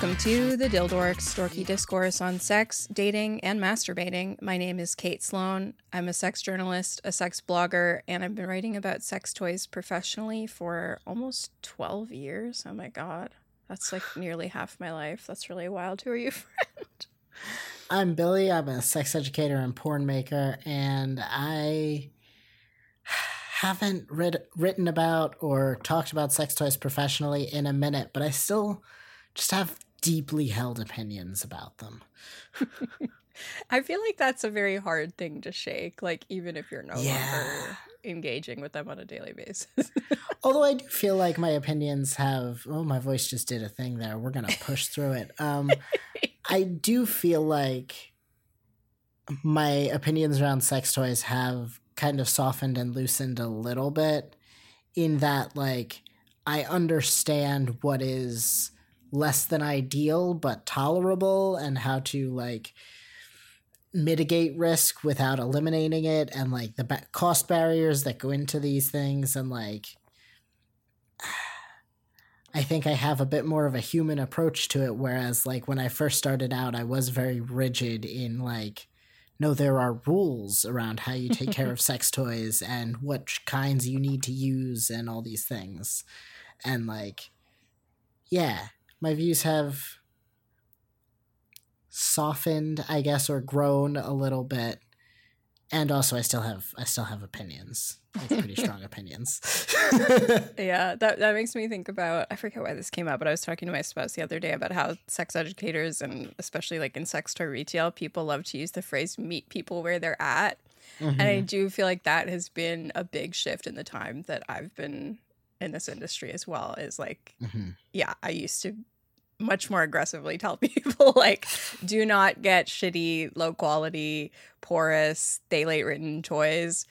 Welcome to the Dildorks, dorky discourse on sex, dating, and masturbating. My name is Kate Sloan. I'm a sex journalist, a sex blogger, and I've been writing about sex toys professionally for almost 12 years. Oh my god. That's like nearly half my life. That's really wild. Who are you, friend? I'm Billy. I'm a sex educator and porn maker, and I haven't written about or talked about sex toys professionally in a minute, but I still just have deeply held opinions about them. I feel like that's a very hard thing to shake, like even if you're no yeah. longer engaging with them on a daily basis. Although I do feel like my opinions have oh my voice just did a thing there. We're gonna push through it. Um I do feel like my opinions around sex toys have kind of softened and loosened a little bit in that like I understand what is less than ideal but tolerable and how to like mitigate risk without eliminating it and like the ba- cost barriers that go into these things and like I think I have a bit more of a human approach to it whereas like when I first started out I was very rigid in like no there are rules around how you take care of sex toys and what kinds you need to use and all these things. And like yeah my views have softened, I guess, or grown a little bit. And also, I still have I still have opinions, like pretty strong opinions. yeah, that that makes me think about. I forget why this came up, but I was talking to my spouse the other day about how sex educators and especially like in sex toy retail, people love to use the phrase "meet people where they're at," mm-hmm. and I mm-hmm. do feel like that has been a big shift in the time that I've been in this industry as well. Is like, mm-hmm. yeah, I used to much more aggressively tell people like do not get shitty low quality porous phthalate-ridden toys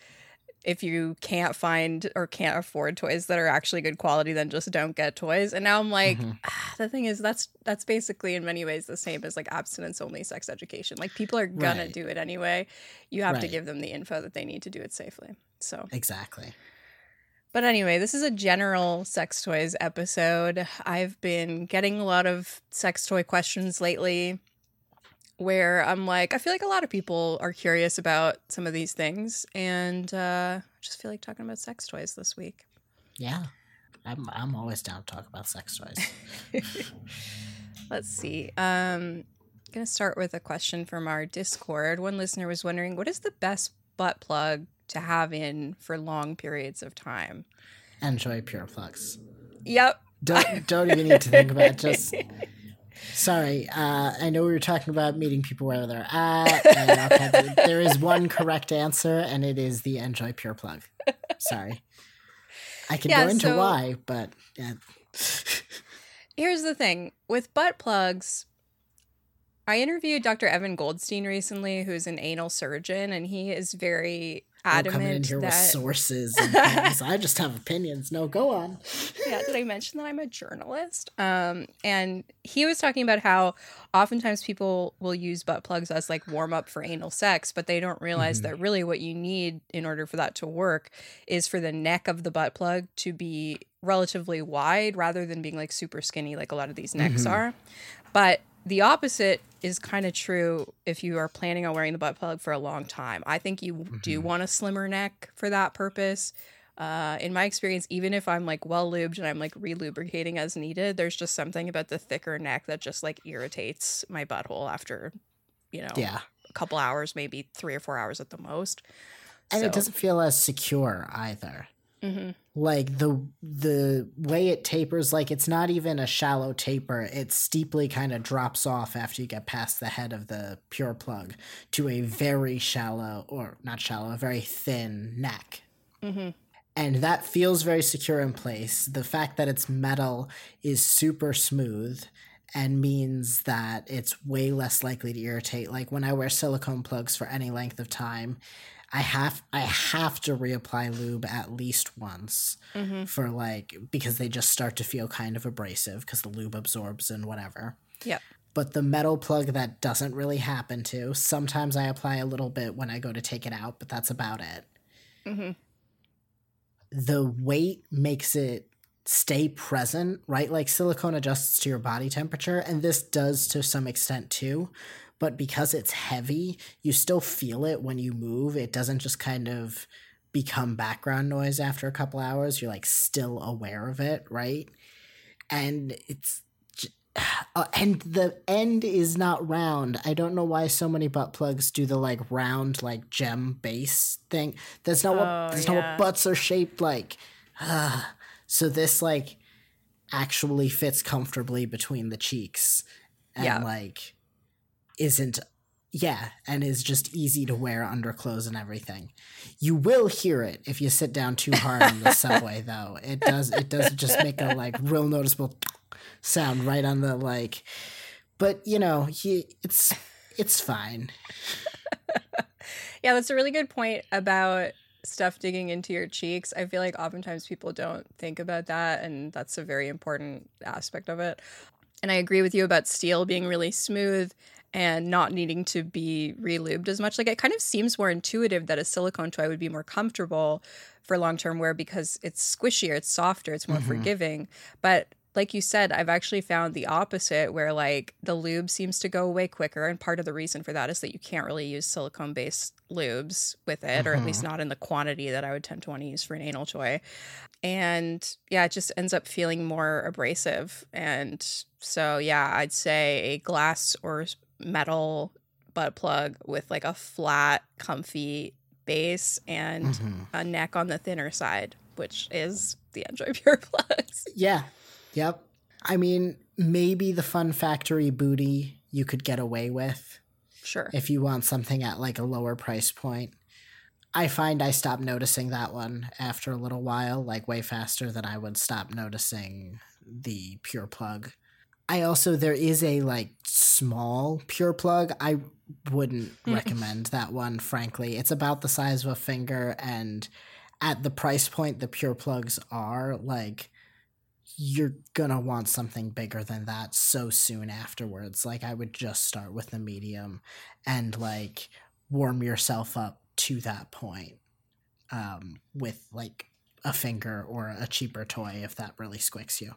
if you can't find or can't afford toys that are actually good quality then just don't get toys and now i'm like mm-hmm. ah, the thing is that's that's basically in many ways the same as like abstinence only sex education like people are gonna right. do it anyway you have right. to give them the info that they need to do it safely so exactly but anyway, this is a general sex toys episode. I've been getting a lot of sex toy questions lately where I'm like, I feel like a lot of people are curious about some of these things, and uh, I just feel like talking about sex toys this week. Yeah, I'm I'm always down to talk about sex toys. Let's see. Um, I'm gonna start with a question from our Discord. One listener was wondering, what is the best butt plug to have in for long periods of time. Njoy pure flux. Yep. Don't don't even need to think about it. Just sorry. Uh, I know we were talking about meeting people where they're at. And there is one correct answer, and it is the Njoy pure plug. Sorry. I can yeah, go into so, why, but yeah. here's the thing with butt plugs. I interviewed Dr. Evan Goldstein recently, who's an anal surgeon, and he is very adamant coming in here that... with sources and I just have opinions. No, go on. yeah, did I mention that I'm a journalist? Um, and he was talking about how oftentimes people will use butt plugs as like warm up for anal sex, but they don't realize mm-hmm. that really what you need in order for that to work is for the neck of the butt plug to be relatively wide rather than being like super skinny like a lot of these necks mm-hmm. are. But the opposite is kind of true if you are planning on wearing the butt plug for a long time. I think you mm-hmm. do want a slimmer neck for that purpose. Uh, in my experience, even if I'm like well lubed and I'm like relubricating as needed, there's just something about the thicker neck that just like irritates my butthole after, you know, yeah. a couple hours, maybe three or four hours at the most. And so. it doesn't feel as secure either. Mm-hmm. Like the the way it tapers, like it's not even a shallow taper. It steeply kind of drops off after you get past the head of the pure plug to a very shallow, or not shallow, a very thin neck. Mm-hmm. And that feels very secure in place. The fact that it's metal is super smooth and means that it's way less likely to irritate. Like when I wear silicone plugs for any length of time, I have I have to reapply lube at least once mm-hmm. for like because they just start to feel kind of abrasive because the lube absorbs and whatever. Yep. But the metal plug that doesn't really happen to. Sometimes I apply a little bit when I go to take it out, but that's about it. Mm-hmm. The weight makes it stay present, right? Like silicone adjusts to your body temperature, and this does to some extent too. But because it's heavy, you still feel it when you move. It doesn't just kind of become background noise after a couple hours. You're like still aware of it, right? And it's uh, and the end is not round. I don't know why so many butt plugs do the like round like gem base thing. That's not what oh, that's yeah. not what butts are shaped like. Uh, so this like actually fits comfortably between the cheeks and yeah. like isn't yeah, and is just easy to wear under clothes and everything. You will hear it if you sit down too hard on the subway though. It does it does just make a like real noticeable sound right on the like but you know, he it's it's fine. yeah, that's a really good point about stuff digging into your cheeks. I feel like oftentimes people don't think about that and that's a very important aspect of it. And I agree with you about steel being really smooth and not needing to be relubed as much. Like it kind of seems more intuitive that a silicone toy would be more comfortable for long term wear because it's squishier, it's softer, it's more mm-hmm. forgiving. But like you said, I've actually found the opposite where like the lube seems to go away quicker. And part of the reason for that is that you can't really use silicone based lubes with it, mm-hmm. or at least mm-hmm. not in the quantity that I would tend to want to use for an anal toy. And yeah, it just ends up feeling more abrasive. And so, yeah, I'd say a glass or metal butt plug with like a flat, comfy base and mm-hmm. a neck on the thinner side, which is the Njoy Pure Plugs. Yeah. Yep. I mean, maybe the Fun Factory Bootie you could get away with. Sure. If you want something at like a lower price point. I find I stop noticing that one after a little while, like way faster than I would stop noticing the pure plug. I also there is a like small pure plug. I wouldn't recommend that one, frankly. It's about the size of a finger and at the price point the pure plugs are, like you're gonna want something bigger than that so soon afterwards. Like I would just start with the medium and like warm yourself up to that point. Um, with like a finger or a cheaper toy if that really squicks you.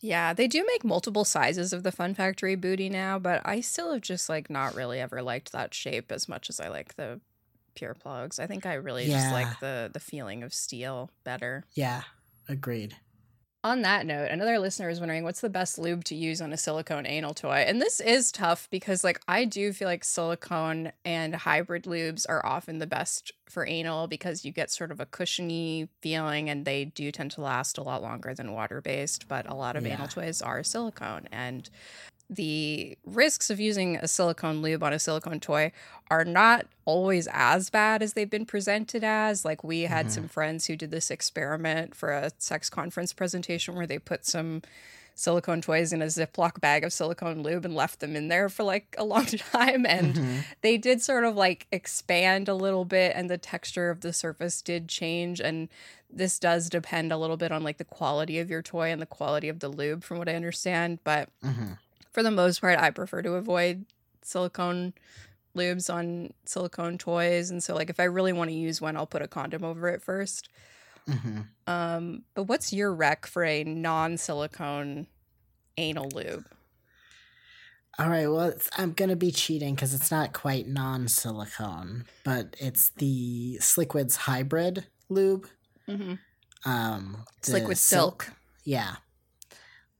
Yeah, they do make multiple sizes of the Fun Factory Bootie now, but I still have just like not really ever liked that shape as much as I like the pure plugs. I think I really yeah. just like the the feeling of steel better. Yeah, agreed. On that note, another listener is wondering what's the best lube to use on a silicone anal toy? And this is tough because like I do feel like silicone and hybrid lubes are often the best for anal because you get sort of a cushiony feeling and they do tend to last a lot longer than water-based, but a lot of yeah. anal toys are silicone and the risks of using a silicone lube on a silicone toy are not always as bad as they've been presented as. Like, we had mm-hmm. some friends who did this experiment for a sex conference presentation where they put some silicone toys in a Ziploc bag of silicone lube and left them in there for like a long time. And mm-hmm. they did sort of like expand a little bit, and the texture of the surface did change. And this does depend a little bit on like the quality of your toy and the quality of the lube, from what I understand. But mm-hmm for the most part, I prefer to avoid silicone lubes on silicone toys. And so, like, if I really want to use one, I'll put a condom over it 1st mm-hmm. Um, but what's your rec for a non silicone anal lube? All right, well, I'm going to be cheating because it's not quite non silicone, but it's the Sliquids hybrid lube. Mm-hmm. Um, Sliquid silk. silk. Yeah.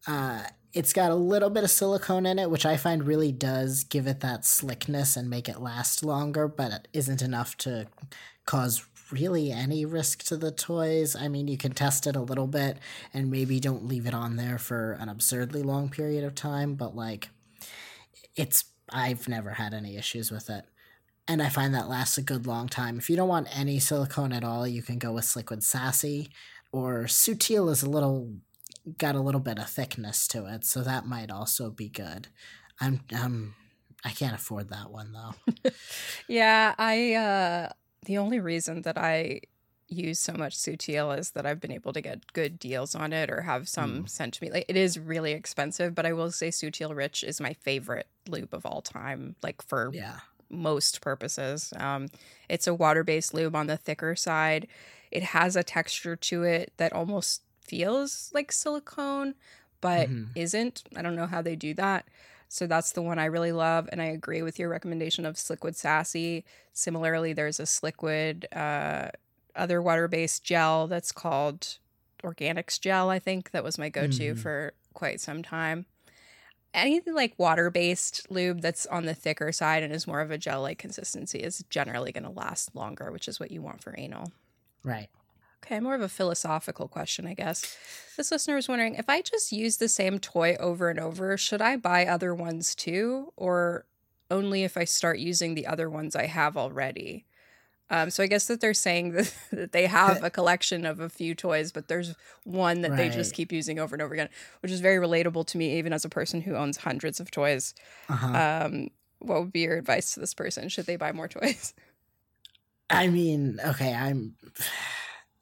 Uh, it's got a little bit of silicone in it, which I find really does give it that slickness and make it last longer, but it isn't enough to cause really any risk to the toys. I mean, you can test it a little bit and maybe don't leave it on there for an absurdly long period of time, but like it's I've never had any issues with it. And I find that lasts a good long time. If you don't want any silicone at all, you can go with Sliquid Sassy or Sutil is a little got a little bit of thickness to it, so that might also be good. I'm um I can't afford that one though. yeah, I uh the only reason that I use so much Sutil is that I've been able to get good deals on it or have some mm. sent to me. Like it is really expensive, but I will say Sutil Rich is my favorite lube of all time. Like for yeah. most purposes. Um, it's a water based lube on the thicker side. It has a texture to it that almost feels like silicone, but mm-hmm. isn't. I don't know how they do that. So that's the one I really love. And I agree with your recommendation of Sliquid Sassy. Similarly, there's a Sliquid uh, other water based gel that's called Organics Gel, I think. That was my go to mm. for quite some time. Anything like water based lube that's on the thicker side and is more of a gel like consistency is generally going to last longer, which is what you want for anal. Right. Okay, more of a philosophical question, I guess. This listener was wondering if I just use the same toy over and over, should I buy other ones too? Or only if I start using the other ones I have already? Um, so I guess that they're saying that, that they have a collection of a few toys, but there's one that right. they just keep using over and over again, which is very relatable to me, even as a person who owns hundreds of toys. Uh-huh. Um, what would be your advice to this person? Should they buy more toys? I mean, okay, I'm.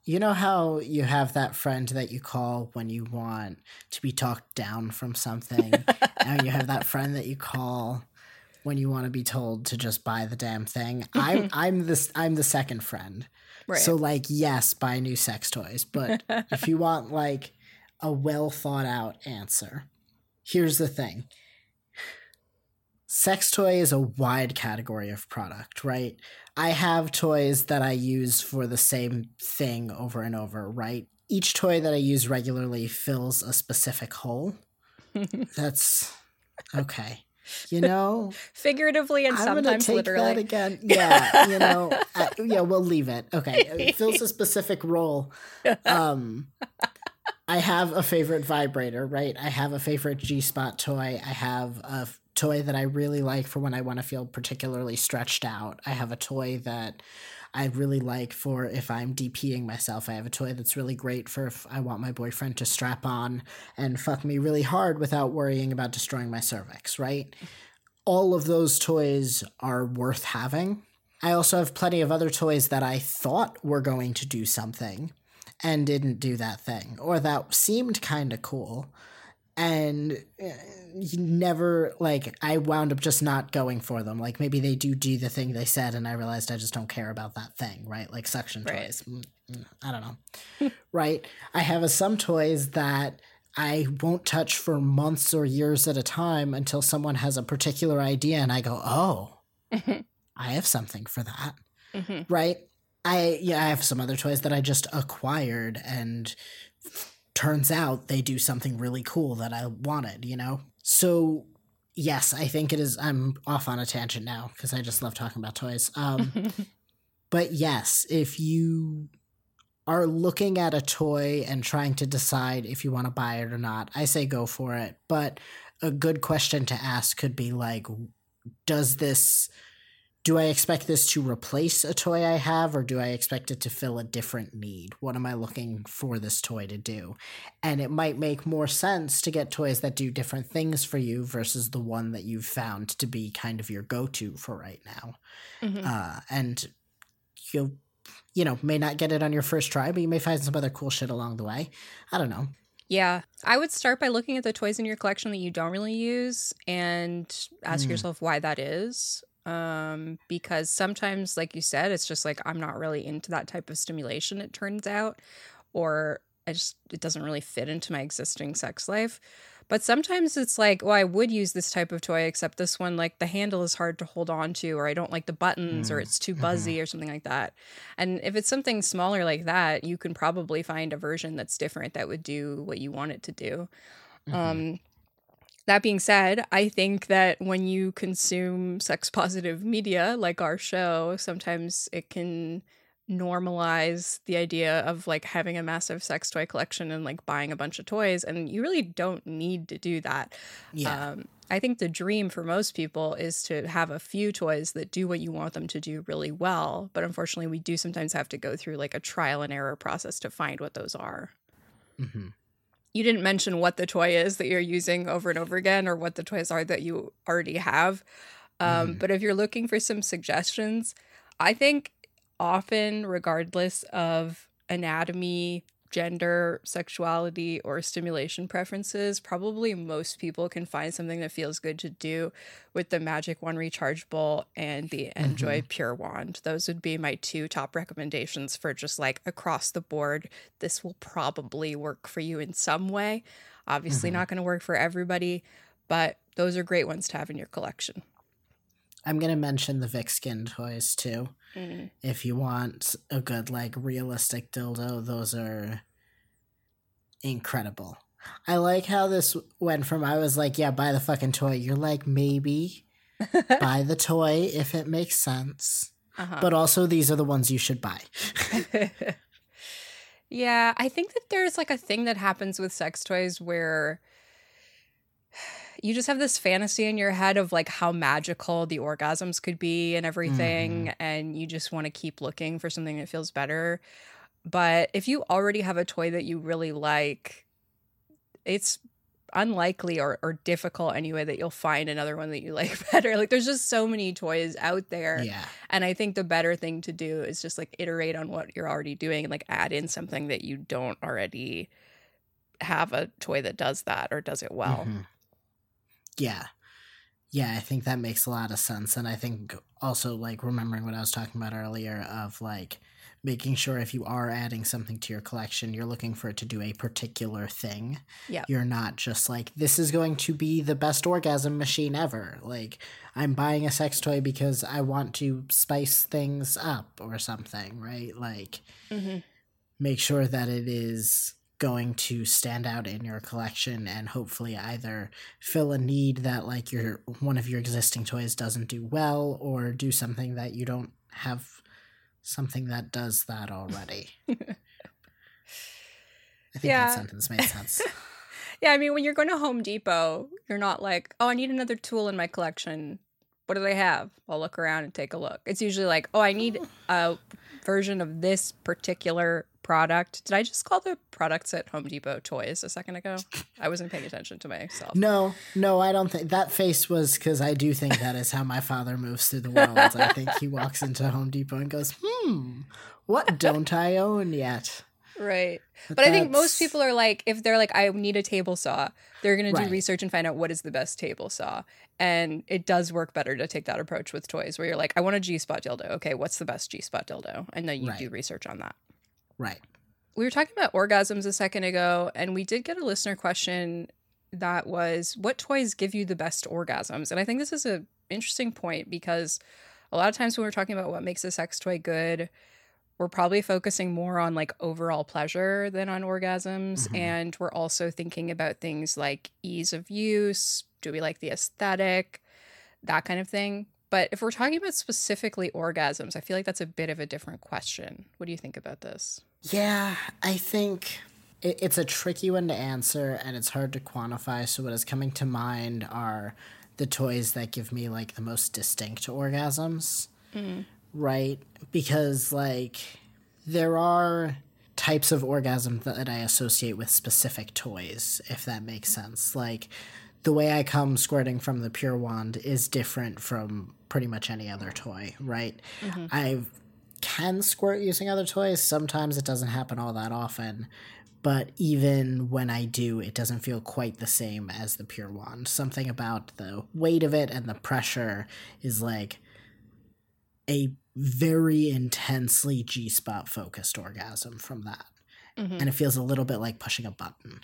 You know how you have that friend that you call when you want to be talked down from something, and you have that friend that you call when you want to be told to just buy the damn thing. I'm I'm this I'm the second friend. Right. So like yes, buy new sex toys, but if you want like a well thought out answer, here's the thing. Sex toy is a wide category of product, right? I have toys that I use for the same thing over and over, right? Each toy that I use regularly fills a specific hole. That's okay. You know figuratively and I'm sometimes take literally. that again. Yeah you know yeah we'll leave it. Okay it fills a specific role. Um i have a favorite vibrator right? I have a favorite g-spot toy. I have a toy that i really like for when i want to feel particularly stretched out i have a toy that I really like for if I'm DPing myself. I have a toy that's really great for if I want my boyfriend to strap on and fuck me really hard without worrying about destroying my cervix, right? All of those toys are worth having. I also have plenty of other toys that I thought were going to do something and didn't do that thing, or that seemed kind of cool and uh, never like I wound up just not going for them. Like maybe they do do the thing they said, and I realized I just don't care about that thing, right? Like suction right. toys. Mm, mm, I don't know, right? I have a, some toys that I won't touch for months or years at a time until someone has a particular idea, and I go, "Oh, mm-hmm. I have something for that," mm-hmm. right? I yeah, I have some other toys that I just acquired and turns out they do something really cool that I wanted, you know? So, yes, I think it is. I'm off on a tangent now because I just love talking about toys. Um, but yes, if you are looking at a toy and trying to decide if you want to buy it or not, I say go for it. But a good question to ask could be like, does this do I expect this to replace a toy I have or do I expect it to fill a different need? What am I looking for this toy to do? And it might make more sense to get toys that do different things for you versus the one that you've found to be kind of your go to for right now. Mm-hmm. Uh, and you you know, may not get it on your first try, but you may find some other cool shit along the way. I don't know. Yeah. I would start by looking at the toys in your collection that you don't really use and ask mm. yourself why that is um, because sometimes, like you said, it's just like I'm not really into that type of stimulation. It turns out, or I just it doesn't really fit into my existing sex life. But sometimes it's like, well, I would use this type of toy, except this one, like the handle is hard to hold on to, or I don't like the buttons, mm. or it's too buzzy, mm-hmm. or something like that. And if it's something smaller like that, you can probably find a version that's different that would do what you want it to do. Mm-hmm. Um, that being said, I think that when you consume sex positive media like our show, sometimes it can normalize the idea of like having a massive sex toy collection and like buying a bunch of toys and you really don't need to do that. Yeah. Um, I think the dream for most people is to have a few toys that do what you want them to do really well, but unfortunately we do sometimes have to go through like a trial and error process to find what those are. hmm you didn't mention what the toy is that you're using over and over again or what the toys are that you already have. Um, mm. But if you're looking for some suggestions, I think often, regardless of anatomy, gender, sexuality, or stimulation preferences, probably most people can find something that feels good to do with the Magic Wand Rechargeable and the Njoy mm-hmm. Pure Wand. Those would be my two top recommendations for just like across the board. This will probably work for you in some way. Obviously, mm-hmm. not going to work for everybody, but those are great ones to have in your collection. I'm gonna mention the VixSkin toys too. Mm. If you want a good like realistic dildo, those are incredible. I like how this went from I was like, yeah, buy the fucking toy. You're like, maybe buy the toy if it makes sense. Uh-huh. But also, these are the ones you should buy. yeah, I think that there's like a thing that happens with sex toys where you just have this fantasy in your head of like how magical the orgasms could be and everything mm. and you just want to keep looking for something that feels better but if you already have a toy that you really like it's unlikely or, or difficult anyway that you'll find another one that you like better like there's just so many toys out there yeah and i think the better thing to do is just like iterate on what you're already doing and like add in something that you don't already have a toy that does that or does it well mm-hmm. Yeah. Yeah, I think that makes a lot of sense. And I think also, like, remembering what I was talking about earlier of like making sure if you are adding something to your collection, you're looking for it to do a particular thing. Yeah. You're not just like, this is going to be the best orgasm machine ever. Like, I'm buying a sex toy because I want to spice things up or something, right? Like, mm-hmm. make sure that it is going to stand out in your collection and hopefully either fill a need that like your one of your existing toys doesn't do well or do something that you don't have something that does that already. I think yeah. that sentence made sense. yeah, I mean when you're going to Home Depot, you're not like, "Oh, I need another tool in my collection." What do they have? I'll look around and take a look. It's usually like, "Oh, I need a version of this particular product. Did I just call the products at Home Depot toys a second ago? I wasn't paying attention to myself. No, no, I don't think that face was because I do think that is how my father moves through the world. I think he walks into Home Depot and goes, hmm, what don't I own yet? Right. But, but I think most people are like, if they're like, I need a table saw, they're going to do research and find out what is the best table saw. And it does work better to take that approach with toys where you're like, I want a G spot dildo. Okay, what's the best G spot dildo? And then you right. do research on that. Right. We were talking about orgasms a second ago, and we did get a listener question that was what toys give you the best orgasms? And I think this is an interesting point because a lot of times when we're talking about what makes a sex toy good, we're probably focusing more on like overall pleasure than on orgasms. Mm-hmm. And we're also thinking about things like ease of use. Do we like the aesthetic? That kind of thing. But if we're talking about specifically orgasms, I feel like that's a bit of a different question. What do you think about this? Yeah, I think it, it's a tricky one to answer and it's hard to quantify. So, what is coming to mind are the toys that give me like the most distinct orgasms, mm. right? Because, like, there are types of orgasm that I associate with specific toys, if that makes sense. Like, the way I come squirting from the Pure Wand is different from pretty much any other toy, right? Mm-hmm. I can squirt using other toys. Sometimes it doesn't happen all that often, but even when I do, it doesn't feel quite the same as the Pure Wand. Something about the weight of it and the pressure is like a very intensely G spot focused orgasm from that. Mm-hmm. And it feels a little bit like pushing a button.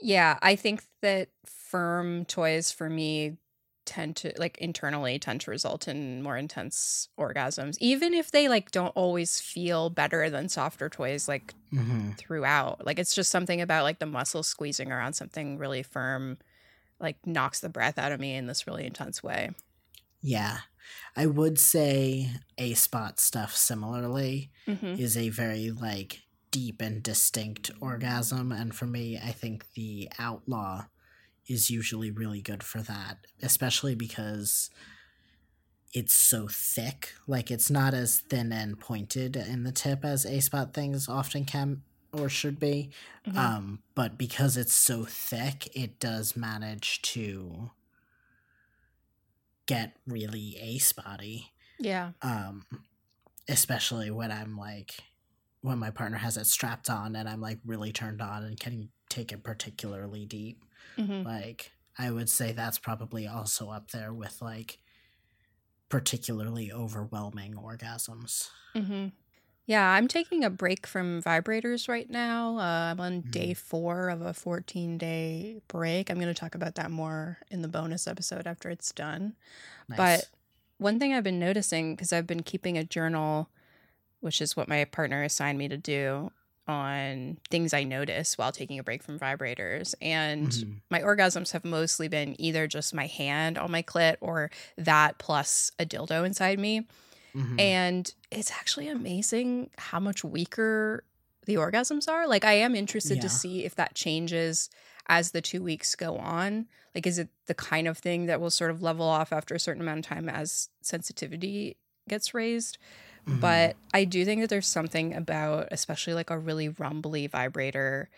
Yeah, I think that firm toys for me tend to like internally tend to result in more intense orgasms even if they like don't always feel better than softer toys like mm-hmm. throughout like it's just something about like the muscle squeezing around something really firm like knocks the breath out of me in this really intense way yeah i would say a spot stuff similarly mm-hmm. is a very like deep and distinct orgasm and for me i think the outlaw is usually really good for that, especially because it's so thick. Like it's not as thin and pointed in the tip as A spot things often can or should be. Mm-hmm. Um, but because it's so thick, it does manage to get really A spotty. Yeah. Um, especially when I'm like when my partner has it strapped on and I'm like really turned on and can take it particularly deep. Mm-hmm. Like I would say that's probably also up there with like particularly overwhelming orgasms. Mm-hmm. Yeah, I'm taking a break from vibrators right now. Uh, I'm on day four of a 14 day break. I'm going to talk about that more in the bonus episode after it's done. Nice. But one thing I've been noticing, because I've been keeping a journal, which is what my partner assigned me to do on things I notice while taking a break from vibrators. And mm-hmm. my orgasms have mostly been either just my hand on my clit or that plus a dildo inside me. Mm-hmm. And it's actually amazing how much weaker the orgasms are. Like, I am interested yeah. to see if that changes as the two weeks go on. Like, is it the kind of thing that will sort of level off after a certain amount of time as sensitivity gets raised? Mm-hmm. But I do think that there's something about, especially like a really rumbly vibrator,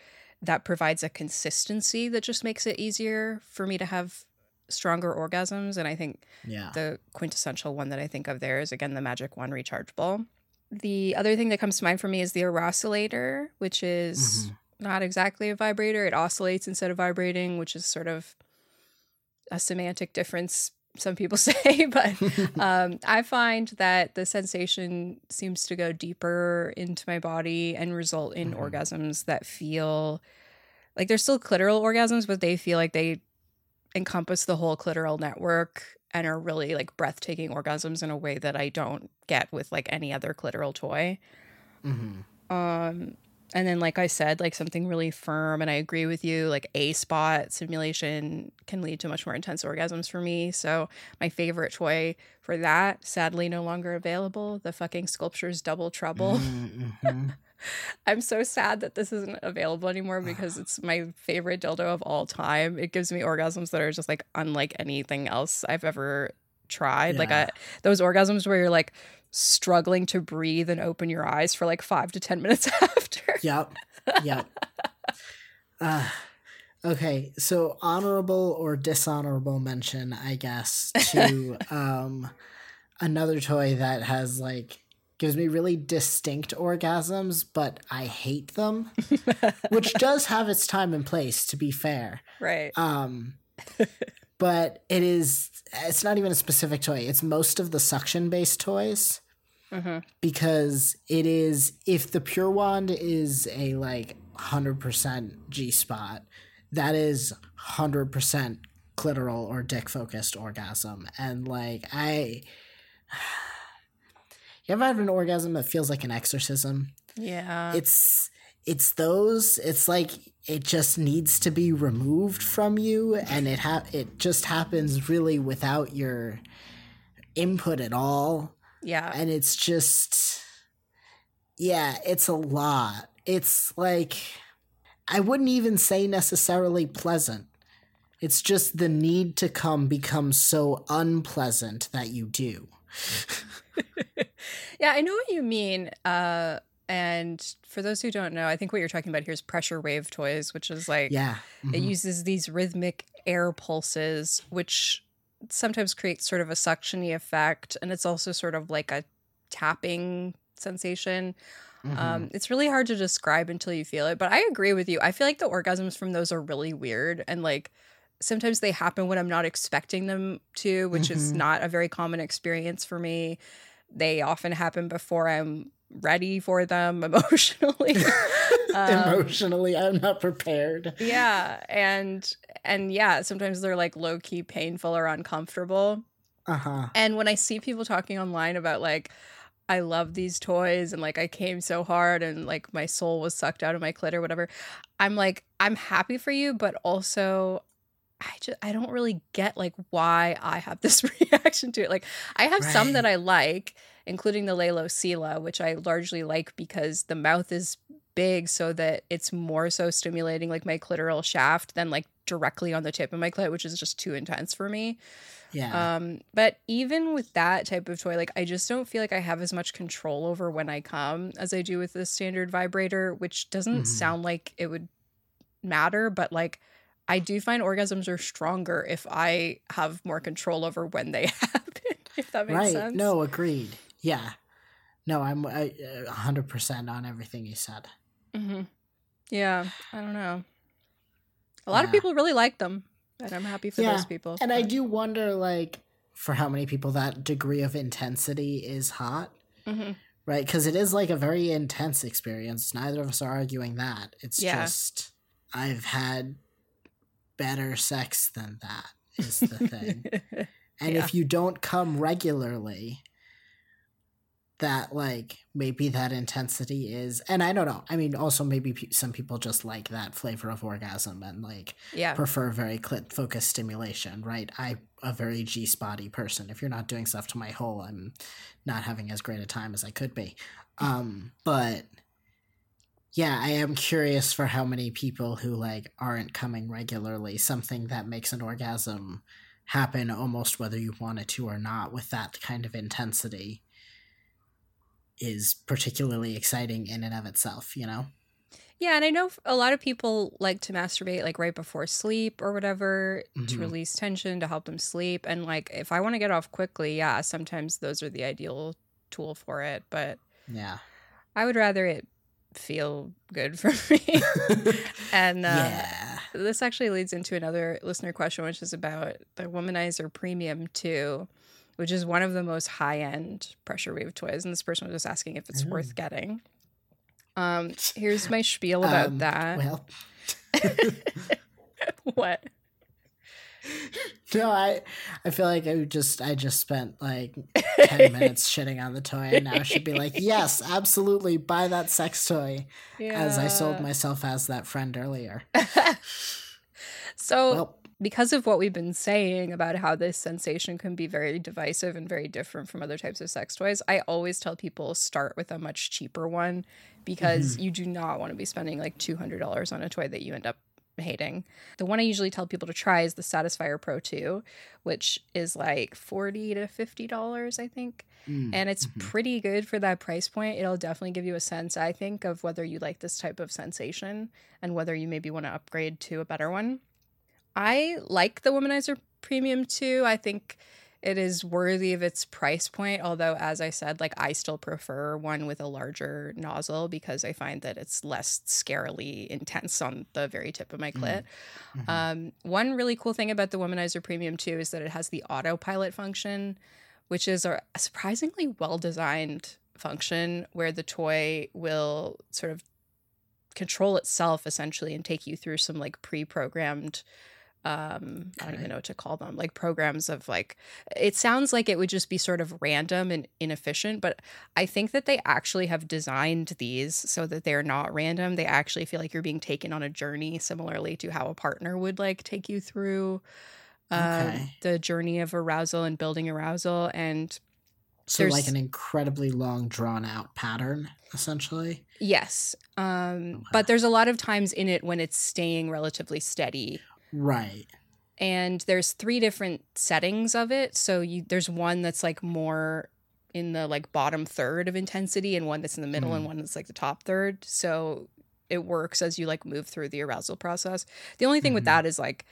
that provides a consistency that just makes it easier for me to have stronger orgasms. And I think yeah. the quintessential one that I think of there is again the Magic Wand rechargeable. The other thing that comes to mind for me is the Eroscillator, which is mm-hmm. not exactly a vibrator. It oscillates instead of vibrating, which is sort of a semantic difference, some people say. but um, I find that the sensation seems to go deeper into my body and result in mm-hmm. orgasms that feel like they're still clitoral orgasms, but they feel like they encompass the whole clitoral network and are really like breathtaking orgasms in a way that I don't get with like any other clitoral toy. Mm-hmm. Um, and then, like I said, like something really firm, and I agree with you. Like a spot stimulation can lead to much more intense orgasms for me. So my favorite toy for that, sadly, no longer available. The fucking sculptures double trouble. Mm-hmm. I'm so sad that this isn't available anymore because it's my favorite dildo of all time. It gives me orgasms that are just like unlike anything else I've ever tried. Yeah. Like I, those orgasms where you're like struggling to breathe and open your eyes for like five to 10 minutes after. Yep. Yep. uh, okay. So honorable or dishonorable mention, I guess, to um, another toy that has like gives me really distinct orgasms, but I hate them, which does have its time and place, to be fair. Right. Um, but it is, it's not even a specific toy. It's most of the suction based toys. Mm-hmm. Because it is, if the Pure Wand is a like 100% G spot, that is 100% clitoral or dick focused orgasm. And like, I you ever had an orgasm that feels like an exorcism? Yeah. It's it's those. It's like it just needs to be removed from you, and it ha- it just happens really without your input at all. Yeah. And it's just yeah, it's a lot. It's like I wouldn't even say necessarily pleasant. It's just the need to come becomes so unpleasant that you do. yeah, I know what you mean. Uh, and for those who don't know, I think what you're talking about here is pressure wave toys, which is like, yeah, mm-hmm. it uses these rhythmic air pulses, which sometimes creates sort of a suctiony effect. And it's also sort of like a tapping sensation. Mm-hmm. Um, it's really hard to describe until you feel it, but I agree with you. I feel like the orgasms from those are really weird and like sometimes they happen when I'm not expecting them to, which mm-hmm. is not a very common experience for me. They often happen before I'm ready for them emotionally. um, emotionally, I'm not prepared. Yeah, and and yeah, sometimes they're like low key painful or uncomfortable. Uh-huh. And when I see people talking online about like I love these toys and like I came so hard and like my soul was sucked out of my clit or whatever. I'm like, I'm happy for you, but also I just I don't really get like why I have this reaction to it. Like I have right. some that I like, including the Lelo Sila, which I largely like because the mouth is big so that it's more so stimulating like my clitoral shaft than like directly on the tip of my clit, which is just too intense for me. Yeah. Um, but even with that type of toy, like I just don't feel like I have as much control over when I come as I do with the standard vibrator, which doesn't mm-hmm. sound like it would matter, but like I do find orgasms are stronger if I have more control over when they happen. if that makes right. sense. No, agreed. Yeah. No, I'm I, 100% on everything you said. Mm-hmm. Yeah, I don't know. A lot Yeah. of people really like them, and I'm happy for Yeah, those people. And I do wonder, like, for how many people that degree of intensity is hot, Mhm. right? Because it is like a very intense experience. Neither of us are arguing that. It's Yeah. just, I've had better sex than that, is the thing. And if you don't come regularly, that like maybe that intensity is, and I don't know. I mean, also maybe pe- some people just like that flavor of orgasm and like yeah, prefer very clit focused stimulation, right? i'm a very G spotty person. If you're not doing stuff to my hole, I'm not having as great a time as I could be. Um, but yeah, I am curious for how many people who like aren't coming regularly, something that makes an orgasm happen almost whether you want it to or not with that kind of intensity is particularly exciting in and of itself, you know? yeah, and I know a lot of people like to masturbate like right before sleep or whatever to Mhm. release tension to help them sleep. And like, if I want to get off quickly, yeah, sometimes those are the ideal tool for it. But Yeah. I would rather it feel good for me. and uh, yeah. this actually leads into another listener question, which is about the Womanizer Premium 2, which is one of the most high end pressure wave toys. And this person was just asking if it's Ooh. worth getting. Um, here's my spiel about Um, that. Well, what? no, I I feel like I just I just spent like ten minutes shitting on the toy, and now I should be like, yes, absolutely, buy that sex toy, yeah. as I sold myself as that friend earlier. so Well, because of what we've been saying about how this sensation can be very divisive and very different from other types of sex toys, I always tell people start with a much cheaper one because you do not want to be spending like $200 on a toy that you end up hating. The one I usually tell people to try is the Satisfyer Pro 2, which is like 40 to $50, I think. mm, And it's mhm. pretty good for that price point. It'll definitely give you a sense, I think, of whether you like this type of sensation and whether you maybe want to upgrade to a better one. I like the Womanizer Premium 2. I think it is worthy of its price point, although, as I said, like I still prefer one with a larger nozzle because I find that it's less scarily intense on the very tip of my clit. Mhm. Um, one really cool thing about the Womanizer Premium 2 is that it has the autopilot function, which is a surprisingly well designed function where the toy will sort of control itself essentially and take you through some like pre programmed. Um, I don't even know what to call them. Like programs of like, it sounds like it would just be sort of random and inefficient, but I think that they actually have designed these so that they're not random. They actually feel like you're being taken on a journey, similarly to how a partner would like take you through Okay. the journey of arousal and building arousal. And so like an incredibly long, drawn out pattern, essentially. yes, um, but there's a lot of times in it when it's staying relatively steady. Right. and there's three different settings of it so you there's one that's like more in the like bottom third of intensity and one that's in the middle and one that's like the top third so it works as you like move through the arousal process the only thing with Mhm. that is like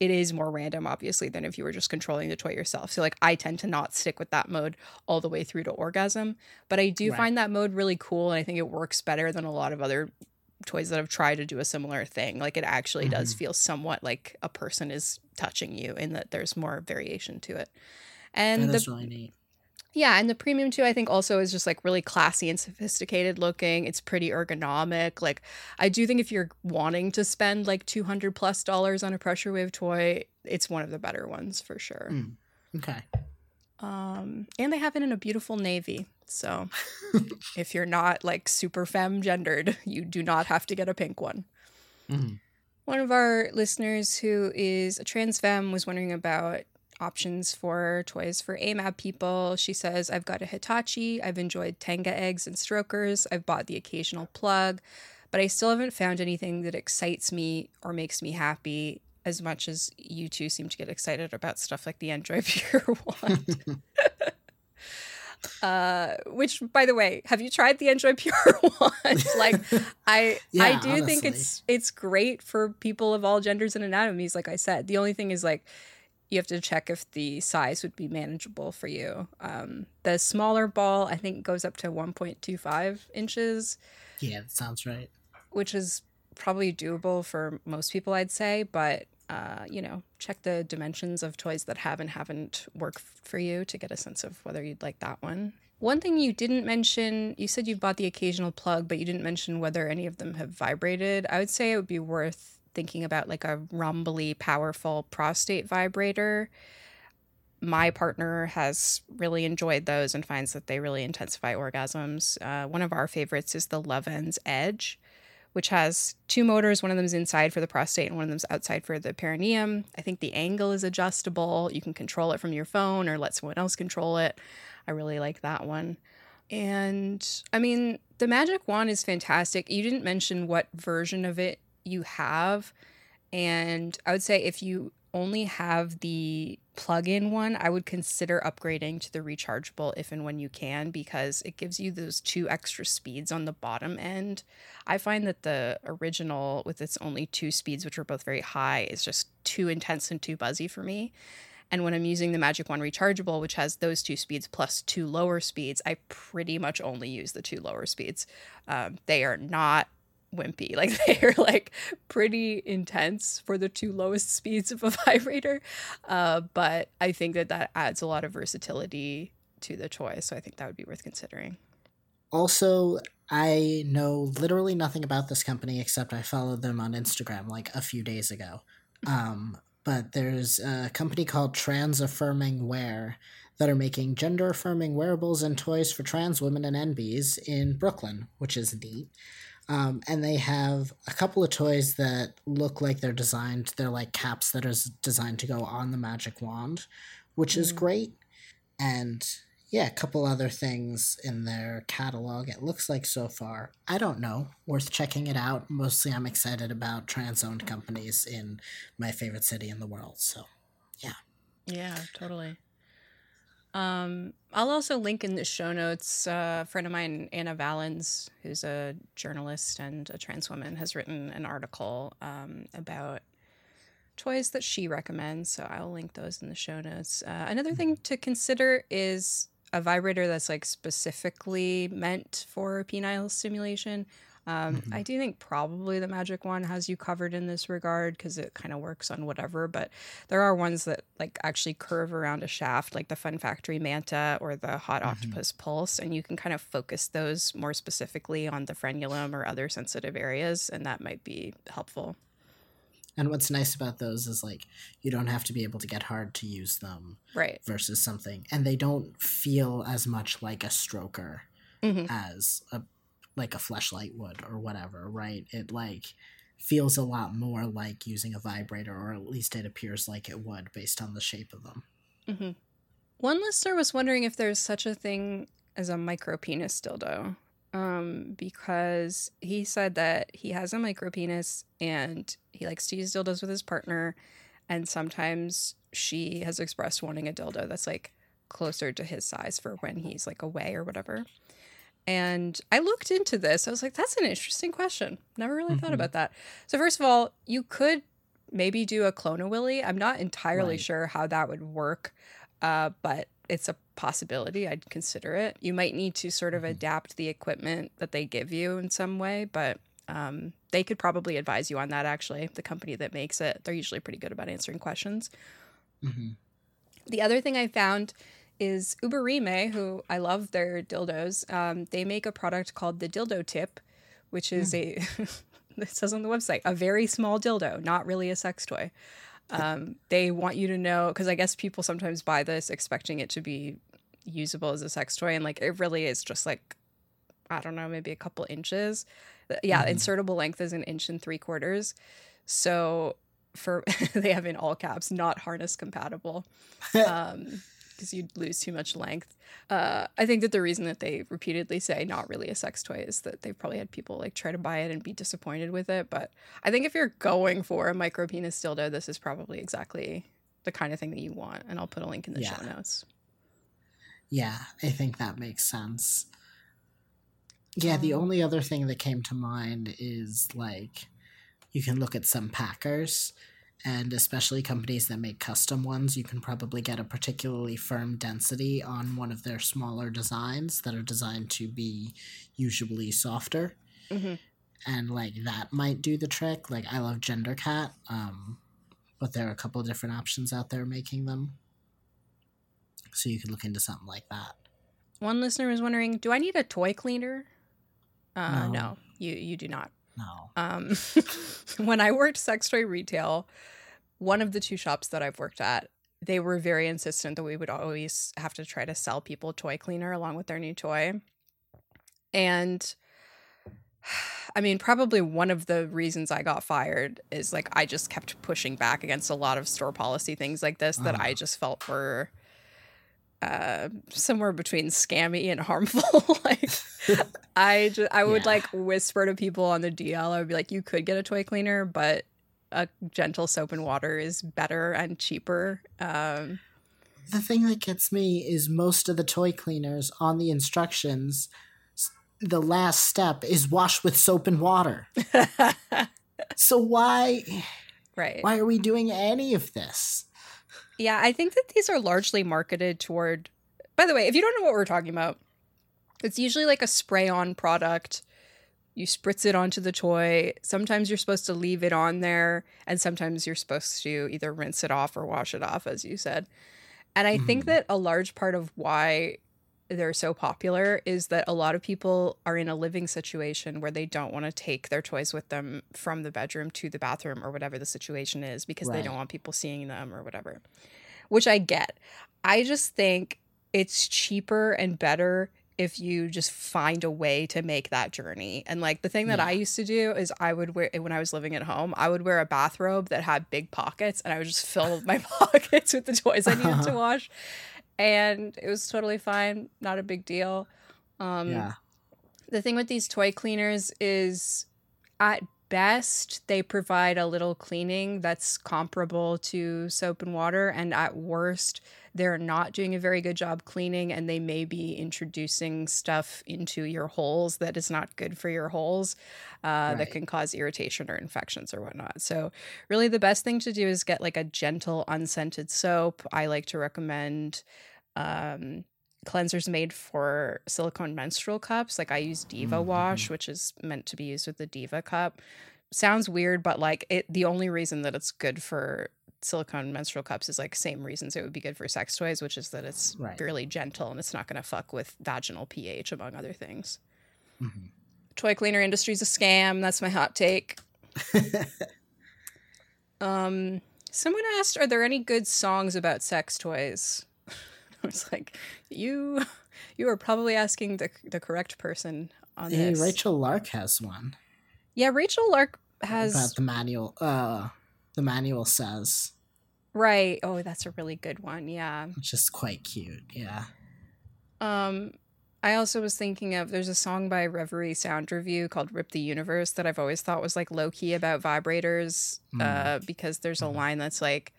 it is more random obviously than if you were just controlling the toy yourself so like i tend to not stick with that mode all the way through to orgasm but i do Right. find that mode really cool and i think it works better than a lot of other toys that have tried to do a similar thing. Like it actually does Mhm. feel somewhat like a person is touching you in that there's more variation to it. And that the really neat. yeah, and the premium 2, I think also is just like really classy and sophisticated looking. It's pretty ergonomic. Like I do think if you're wanting to spend like two hundred plus dollars on a pressure wave toy, it's one of the better ones for sure. Mm. Okay. Um, and they have it in a beautiful navy. So if you're not like super femme gendered, you do not have to get a pink one. Mhm. One of our listeners who is a trans femme was wondering about options for toys for AMAB people. She says, I've got a Hitachi, I've enjoyed Tenga eggs and strokers, I've bought the occasional plug, but I still haven't found anything that excites me or makes me happy as much as you two seem to get excited about stuff like the Njoy Pure Wand. uh which by the way have you tried the Njoy Pure Wand like i i Yeah, do think it's it's great for people of all genders and anatomies like i said the only thing is like you have to check if the size would be manageable for you. Um, the smaller ball, I think, goes up to 1.25 inches. Yeah, that sounds right. Which is probably doable for most people, I'd say. But, uh, you know, check the dimensions of toys that have and haven't worked for you to get a sense of whether you'd like that one. One thing you didn't mention, you said you bought the occasional plug, but you didn't mention whether any of them have vibrated. I would say it would be worth thinking about like a rumbly, powerful prostate vibrator. My partner has really enjoyed those and finds that they really intensify orgasms. Uh, one of our favorites is the Lovense Edge, which has two motors. One of them is inside for the prostate and one of them is outside for the perineum. I think the angle is adjustable. You can control it from your phone or let someone else control it. I really like that one. And I mean, the magic wand is fantastic. You didn't mention what version of it you have. And I would say if you only have the plug in one, I would consider upgrading to the rechargeable if and when you can because it gives you those two extra speeds on the bottom end. I find that the original, with its only two speeds, which are both very high, is just too intense and too buzzy for me. And when I'm using the Magic Wand Rechargeable, which has those two speeds plus two lower speeds, I pretty much only use the two lower speeds. Um, they are not wimpy. Like they're like pretty intense for the two lowest speeds of a vibrator. Uh, but I think that that adds a lot of versatility to the toy. So I think that would be worth considering. Also, I know literally nothing about this company except I followed them on Instagram like a few days ago. Um, but there's a company called Trans Affirming Wear that are making gender affirming wearables and toys for trans women and NBs in Brooklyn, which is neat. Um, and they have a couple of toys that look like they're designed, they're like caps that are designed to go on the magic wand, which mm. is great. And yeah, a couple other things in their catalog, it looks like so far. I don't know. Worth checking it out. Mostly, I'm excited about trans owned companies in my favorite city in the world. So, yeah. Yeah, totally. Um, I'll also link in the show notes. Uh, a friend of mine, Ana Valens, who's a journalist and a trans woman, has written an article um, about toys that she recommends. So I'll link those in the show notes. Uh, another thing to consider is a vibrator that's like specifically meant for penile stimulation. Um, mm-hmm. I do think probably the Magic Wand has you covered in this regard because it kind of works on whatever. But there are ones that like actually curve around a shaft, like the Fun Factory Manta or the Hot mm-hmm. Octopuss Pulse, and you can kind of focus those more specifically on the frenulum or other sensitive areas, and that might be helpful. And what's nice about those is like you don't have to be able to get hard to use them, right? Versus something, and they don't feel as much like a stroker mm-hmm. as a like a fleshlight would or whatever, right? It like feels a lot more like using a vibrator, or at least it appears like it would based on the shape of them. Mm-hmm. One listener was wondering if there's such a thing as a micro penis dildo, um, because he said that he has a micro penis and he likes to use dildos with his partner, and sometimes she has expressed wanting a dildo that's like closer to his size for when he's like away or whatever. And I looked into this. I was like, that's an interesting question. Never really mm-hmm. thought about that. So, first of all, you could maybe do a clone of Willy. I'm not entirely right. sure how that would work, uh, but it's a possibility. I'd consider it. You might need to sort of mm-hmm. adapt the equipment that they give you in some way, but um, they could probably advise you on that, actually. The company that makes it, they're usually pretty good about answering questions. Mm-hmm. The other thing I found is Uberrime, who I love their dildos. Um, they make a product called the Dildo Tip, which is mm. a, it says on the website, a very small dildo, not really a sex toy. Um, they want you to know, because I guess people sometimes buy this expecting it to be usable as a sex toy, and like it really is just like, I don't know, maybe a couple inches. Yeah, mm. insertable length is an inch and three quarters. So for they have in all caps, not harness compatible. Um, because you'd lose too much length. Uh, I think that the reason that they repeatedly say not really a sex toy is that they've probably had people like try to buy it and be disappointed with it. But I think if you're going for a micro penis dildo, this is probably exactly the kind of thing that you want. And I'll put a link in the yeah. show notes. Yeah, I think that makes sense. Yeah, the only other thing that came to mind is like you can look at some packers and especially companies that make custom ones, you can probably get a particularly firm density on one of their smaller designs that are designed to be usually softer. Mm-hmm. And like that might do the trick. Like I love Gender Cat, um, but there are a couple different options out there making them. So you could look into something like that. One listener was wondering, do I need a toy cleaner? Uh, No. no, you you do not. No. Um, when I worked sex toy retail, one of the two shops that I've worked at, they were very insistent that we would always have to try to sell people toy cleaner along with their new toy. And I mean, probably one of the reasons I got fired is like I just kept pushing back against a lot of store policy things like this that I Uh-huh. just felt were uh somewhere between scammy and harmful like i just i would Yeah. like whisper to people on the dl i would be like you could get a toy cleaner but a gentle soap and water is better and cheaper um The thing that gets me is most of the toy cleaners on the instructions, the last step is wash with soap and water. So why right why are we doing any of this? Yeah, I think that these are largely marketed toward. By the way, if you don't know what we're talking about, it's usually like a spray on product. You spritz it onto the toy. Sometimes you're supposed to leave it on there, and sometimes you're supposed to either rinse it off or wash it off, as you said. And I think Mhm. that a large part of why they're so popular is that a lot of people are in a living situation where they don't want to take their toys with them from the bedroom to the bathroom or whatever the situation is because they don't want people seeing them or whatever. Which I get. I just think it's cheaper and better if you just find a way to make that journey. And like the thing that Yeah. I used to do is I would wear when I was living at home, I would wear a bathrobe that had big pockets and I would just fill my pockets with the toys I needed to wash. And it was totally fine, not a big deal. Um yeah. the thing with these toy cleaners is at best they provide a little cleaning that's comparable to soap and water and at worst they're not doing a very good job cleaning and they may be introducing stuff into your holes that is not good for your holes uh, that can cause irritation or infections or whatnot. So really the best thing to do is get like a gentle unscented soap. I like to recommend um, cleansers made for silicone menstrual cups. Like I use Diva Mhm. Wash, which is meant to be used with the Diva cup. Sounds weird, but like it the only reason that it's good for silicone menstrual cups is like same reasons it would be good for sex toys, which is that it's Right. really gentle and it's not gonna fuck with vaginal pH among other things. Mhm. Toy cleaner industry's a scam. That's my hot take. Um, someone asked, "Are there any good songs about sex toys?" I was like, "You, you are probably asking the the correct person on Hey, this." Rachel Lark has one Yeah, Rachel Lark has about the manual. Uh, the manual says, right. Oh, that's a really good one. Yeah. which is quite cute. Yeah. Um, I also was thinking of there's a song by Reverie Sound Revue called "Rip the Universe" that I've always thought was like low key about vibrators, Mm. uh, because there's a Mhm. line that's like,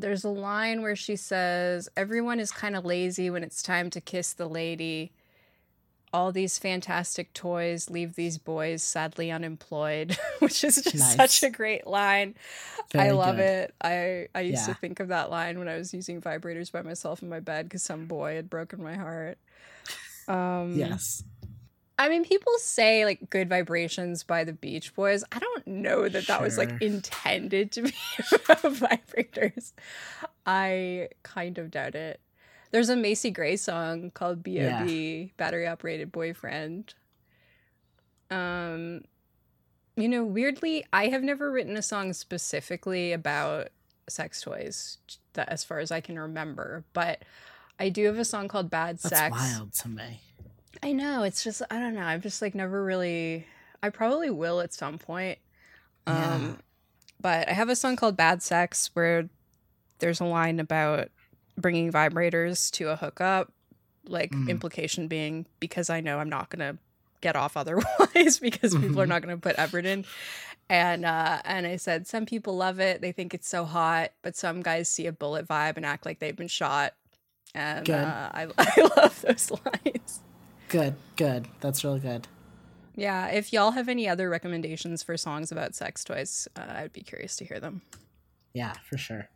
there's a line where she says, "Everyone is kind of lazy when it's time to kiss the lady." All these fantastic toys leave these boys sadly unemployed, which is just Nice. such a great line. I love good. it. I I used to think of that line when I was using vibrators by myself in my bed because some boy had broken my heart. Um, Yes. I mean, people say like "Good Vibrations" by the Beach Boys. I don't know that that was like intended to be vibrators. I kind of doubt it. There's a Macy Gray song called "B.O.B." Battery Operated Boyfriend. Um, you know, weirdly, I have never written a song specifically about sex toys, that as far as I can remember, but I do have a song called "Bad That's Sex." wild to me. I know. It's just I don't know. I've just like never really I probably will at some point. Um Yeah. but I have a song called Bad Sex where there's a line about bringing vibrators to a hookup, like Mm. implication being because I know I'm not going to get off otherwise because people are Mhm. not going to put effort in. And uh and I said some people love it. They think it's so hot, but some guys see a bullet vibe and act like they've been shot. And uh, I I love those lines. Good, good. That's really good. Yeah, if y'all have any other recommendations for songs about sex toys, uh, I'd be curious to hear them. Yeah, for sure.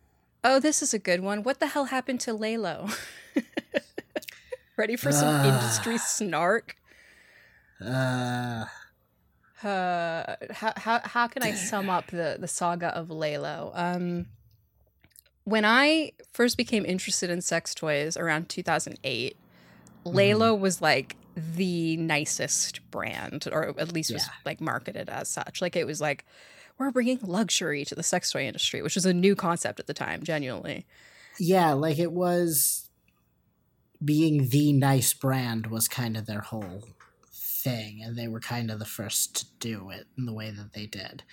Oh, this is a good one. What the hell happened to Lelo? Ready for some Ah. industry snark? Uh, Uh, how, how, how can I sum up the, the saga of Lelo? Um, when I first became interested in sex toys around 2008, Mm-hmm. Was like the nicest brand, or at least was like marketed as such. Like it was like, we're bringing luxury to the sex toy industry, which was a new concept at the time, genuinely. yeah, like it was being the nice brand was kind of their whole thing, and they were kind of the first to do it in the way that they did.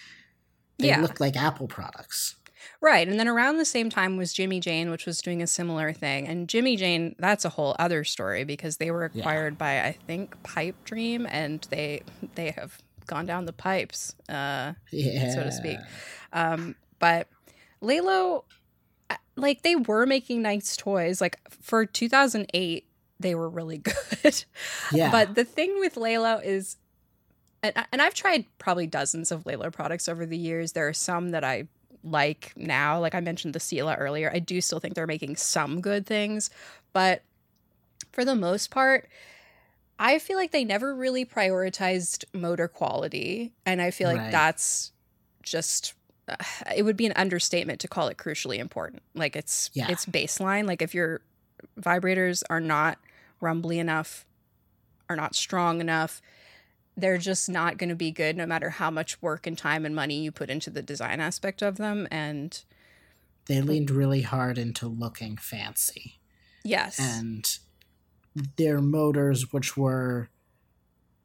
They Yeah. looked like Apple products. Right. And then around the same time was Jimmy Jane, which was doing a similar thing. And Jimmy Jane, that's a whole other story because they were Yeah. acquired by I think Pipe Dream and they they have gone down the pipes, uh, Yeah, so to speak. Um, but Lelo uh, like they were making nice toys. Like for 2008, they were really good. Yeah, But the thing with Lelo is, and, and I've tried probably dozens of Lelo products over the years. There are some that I like now. Like I mentioned the Sila earlier. I do still think they're making some good things, but for the most part, I feel like they never really prioritized motor quality. And I feel like Right. that's just. uh, It would be an understatement to call it crucially important. Like it's Yeah. it's baseline. Like if your vibrators are not rumbly enough, are not strong enough, they're just not going to be good no matter how much work and time and money you put into the design aspect of them. And they leaned really hard into looking fancy, yes, and their motors, which were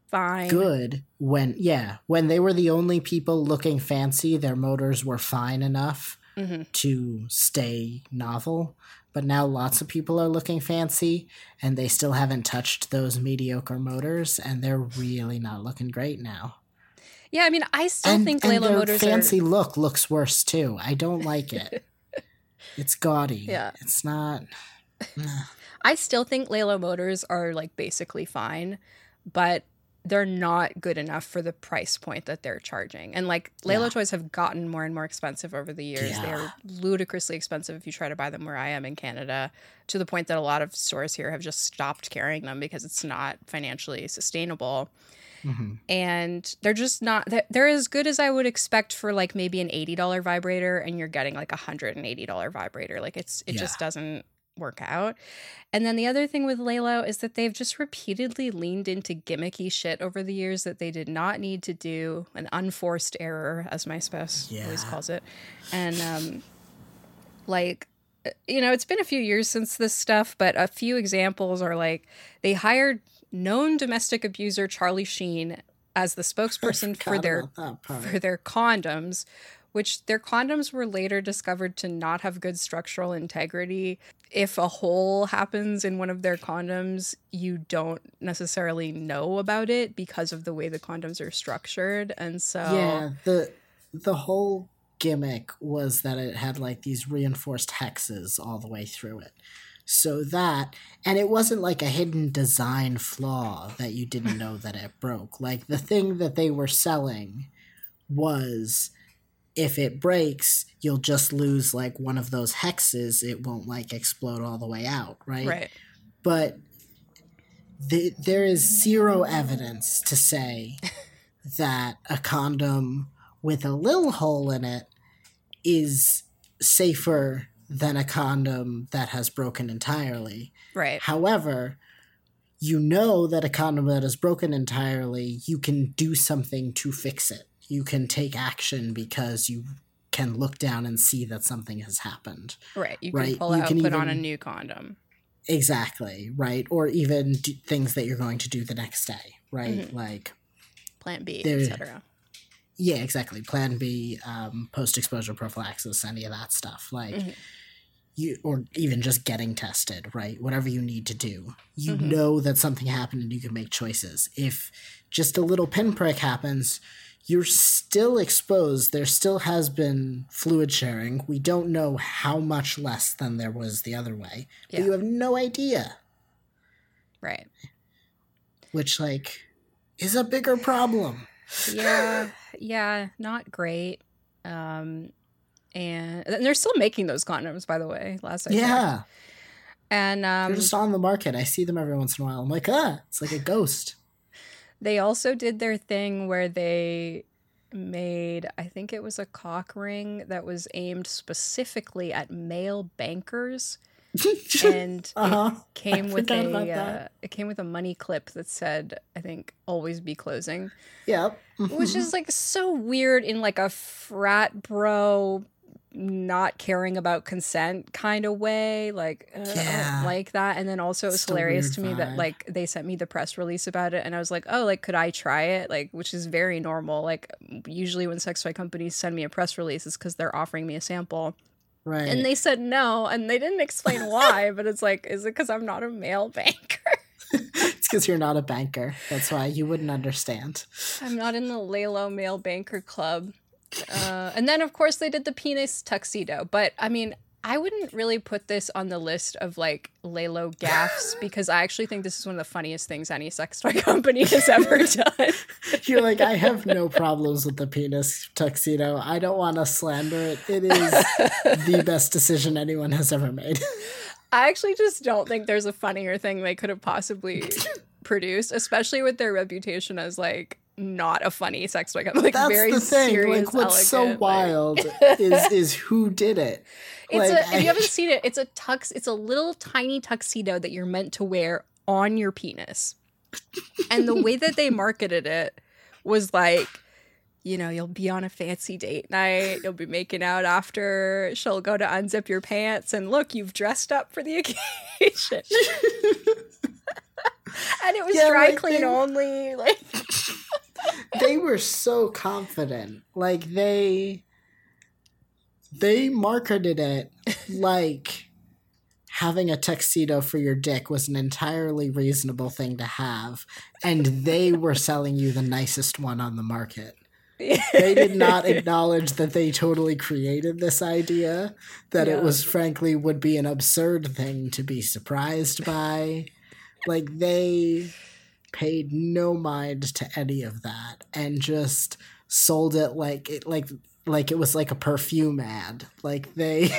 fine. good when yeah when they were the only people looking fancy their motors were fine enough hmm to stay novel but now lots of people are looking fancy and they still haven't touched those mediocre motors and they're really not looking great now Yeah, I mean, I still and, think and Lelo their motors fancy are. look looks worse too i don't like it it's gaudy Yeah. it's not I still think Lelo motors are like basically fine, but they're not good enough for the price point that they're charging. And like Lelo Yeah. toys have gotten more and more expensive over the years. They are ludicrously expensive if you try to buy them where I am in Canada, to the point that a lot of stores here have just stopped carrying them because it's not financially sustainable. Mhm. and they're just not they're, they're as good as i would expect for like maybe an $80 vibrator and you're getting like a $180 vibrator like it's it Yeah. just doesn't work out and then the other thing with lelo is that they've just repeatedly leaned into gimmicky shit over the years that they did not need to do an unforced error as my spouse always calls it. And um like uh, you know it's been a few years since this stuff but a few examples are like they hired known domestic abuser charlie sheen as the spokesperson for their about that part. for their condoms which their condoms were later discovered to not have good structural integrity if a hole happens in one of their condoms you don't necessarily know about it because of the way the condoms are structured and so Yeah, the the whole gimmick was that it had like these reinforced hexes all the way through it. So that and it wasn't like a hidden design flaw that you didn't know that it broke. Like the thing that they were selling was if it breaks, you'll just lose like one of those hexes. It won't like explode all the way out, right? right but th- there is zero evidence to say that a condom with a little hole in it is safer than a condom that has broken entirely. right However, you know that a condom that is broken entirely, you can do something to fix it. You can take action because you can look down and see that something has happened. right you can Right, pull you out can put on a new condom Exactly, right? Or even things that you're going to do the next day, right? Mhm. Like, plant b etc yeah, exactly. Plan B, um, post exposure prophylaxis, any of that stuff. Like, Mhm. you, or even just getting tested, right? Whatever you need to do. You Mhm. know that something happened and you can make choices. If just a little pinprick happens, you're still exposed. There still has been fluid sharing. We don't know how much less than there was the other way, but you have no idea. right which like is a bigger problem. yeah yeah not great um and, and they're still making those condoms, by the way. Last I yeah. checked. And um, They're just on the market. I see them every once in a while. I'm like, ah, it's like a ghost. They also did their thing where they made, I think it was a cock ring that was aimed specifically at male bankers. and Uh-huh. it came I with a uh, it came with a money clip that said I think always be closing, Yep. which is like so weird in like a frat bro not caring about consent kind of way like uh, I don't like that. And then also it was It's hilarious to me that like they sent me the press release about it. And I was like oh like could I try it? Like which is very normal. Like usually when sex toy companies send me a press release it's because they're offering me a sample. Right. and they said no and they didn't explain why but it's like is it because i'm not a male banker? It's because you're not a banker. That's why you wouldn't understand. i'm not in the lelo male banker club uh, and then of course they did the penis tuxedo but i mean i wouldn't really put this on the list of like lelo gaffes because i actually think this is one of the funniest things any sex toy company has ever done You're like, I have no problems with the penis tuxedo. I don't want to slander it. It is the best decision anyone has ever made. I actually just don't think there's a funnier thing they could have possibly produced, especially with their reputation as like not a funny sex toy company. Like That's very the thing. serious, like, what's so elegant, like- wild is is who did it. It's Like, a, if you haven't seen it, it's a tux. It's a little tiny tuxedo that you're meant to wear on your penis, and the way that they marketed it was like. You know, you'll be on a fancy date night. You'll be making out after. She'll go to unzip your pants, and look, you've dressed up for the occasion. and it was Yeah, dry like clean they- only. Like, they were so confident. Like they they marketed it like having a tuxedo for your dick was an entirely reasonable thing to have and they were selling you the nicest one on the market. They did not acknowledge that they totally created this idea that Yeah. it was frankly would be an absurd thing to be surprised by. Like they paid no mind to any of that and just sold it like it like like it was like a perfume ad. Like they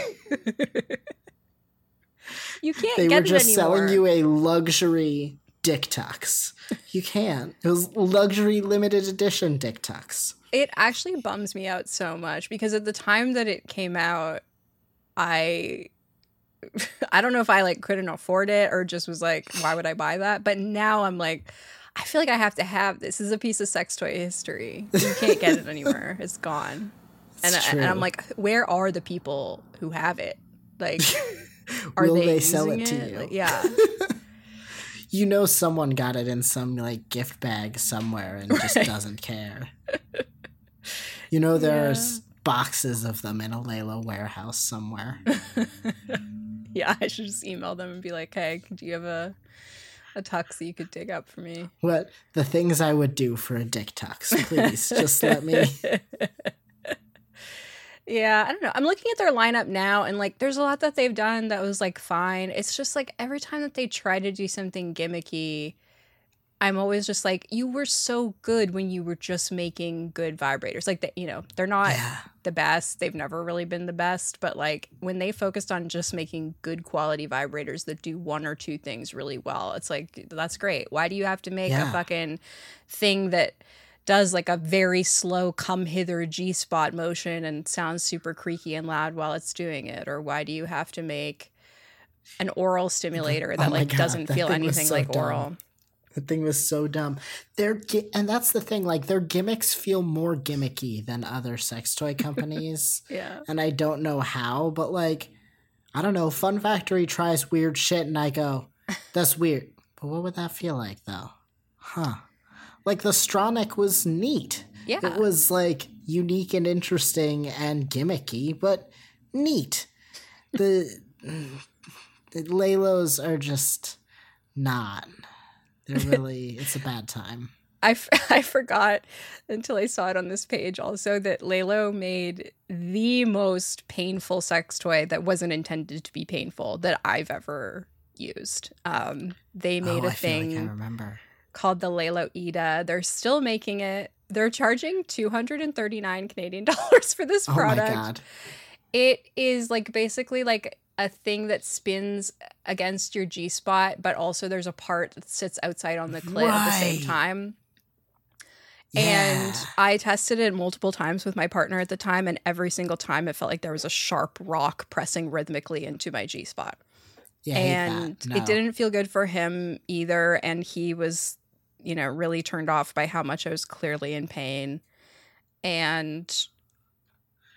you can't they were just selling you a luxury dick tux. You can't. It was luxury limited edition dick tux. It actually bums me out so much because at the time that it came out, I I don't know if I like couldn't afford it or just was like, why would I buy that? But now I'm like, I feel like I have to have this. This is a piece of sex toy history. You can't get it anymore. It's gone. And, I, and I'm like, where are the people who have it? Like, are Will they, they sell using it to you? Like, yeah. You know someone got it in some like gift bag somewhere and just doesn't care. You know there's boxes of them in a Lelo warehouse somewhere. Yeah, I should just email them and be like, "Hey, do you have a a tux that you could dig up for me?" What the things I would do for a dick tux, please. just let me Yeah, I don't know. I'm looking at their lineup now, and like, there's a lot that they've done that was like fine. It's just like every time that they try to do something gimmicky, I'm always just like, you were so good when you were just making good vibrators. Like, that, you know, they're not Yeah. the best. They've never really been the best, but like when they focused on just making good quality vibrators that do one or two things really well, it's like that's great. Why do you have to make a fucking thing that does like a very slow come hither G spot motion and sounds super creaky and loud while it's doing it? Or why do you have to make an oral stimulator Oh that my like God, doesn't that feel anything so like dumb. oral? The thing was so dumb. Their and that's the thing. Like their gimmicks feel more gimmicky than other sex toy companies, Yeah. and I don't know how. But like, I don't know. Fun Factory tries weird shit, and I go, "That's weird." But what would that feel like, though? Huh? Like the Stronic was neat. Yeah. It was like unique and interesting and gimmicky, but neat. The, the Lelos are just not. They're really. it's a bad time. I, f- I forgot until I saw it on this page also that Lelo made the most painful sex toy that wasn't intended to be painful that I've ever used. Um, they made oh, a I thing like I remember. called the Lelo Ida. They're still making it. They're charging 239 Canadian dollars for this Oh product. my god! It is like basically like a thing that spins against your G spot, but also there's a part that sits outside on the clit at the same time. Yeah. And I tested it multiple times with my partner at the time, and every single time it felt like there was a sharp rock pressing rhythmically into my G spot. yeah, and. No. it didn't feel good for him either. And he was, you know, really turned off by how much I was clearly in pain. And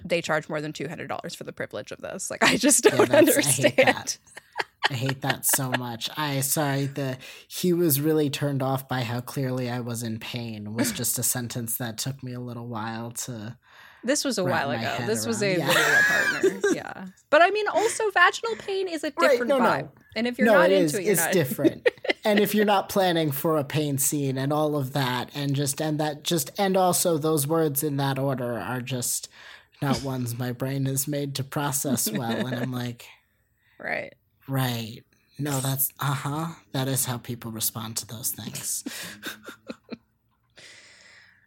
they charge more than $200 for the privilege of this. Like, I just don't that's- I hate understand. that. I hate that so much. I sorry the he was really turned off by how clearly I was in pain was just a sentence that took me a little while to This was a while ago. This was a Yeah. partner. Yeah. But I mean, also, vaginal pain is a different no, no. vibe. And if you're no, not it into is. it, you're it's not. different. and if you're not planning for a pain scene and all of that, and just and that just and also those words in that order are just not ones my brain is made to process well. And I'm like, right. right. No, that's uh huh. That is how people respond to those things.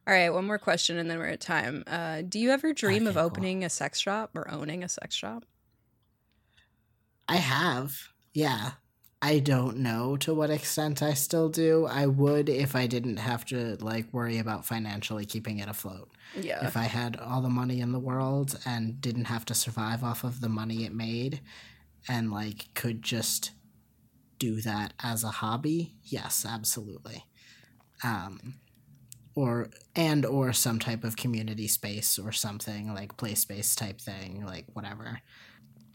All right. One more question and then we're at time. Uh, do you ever dream of Okay, cool. opening a sex shop or owning a sex shop? I have. Yeah. I don't know to what extent I still do. I would if I didn't have to like worry about financially keeping it afloat. Yeah. If I had all the money in the world and didn't have to survive off of the money it made and like could just do that as a hobby, yes, absolutely. Um or and or some type of community space or something like play space type thing, like whatever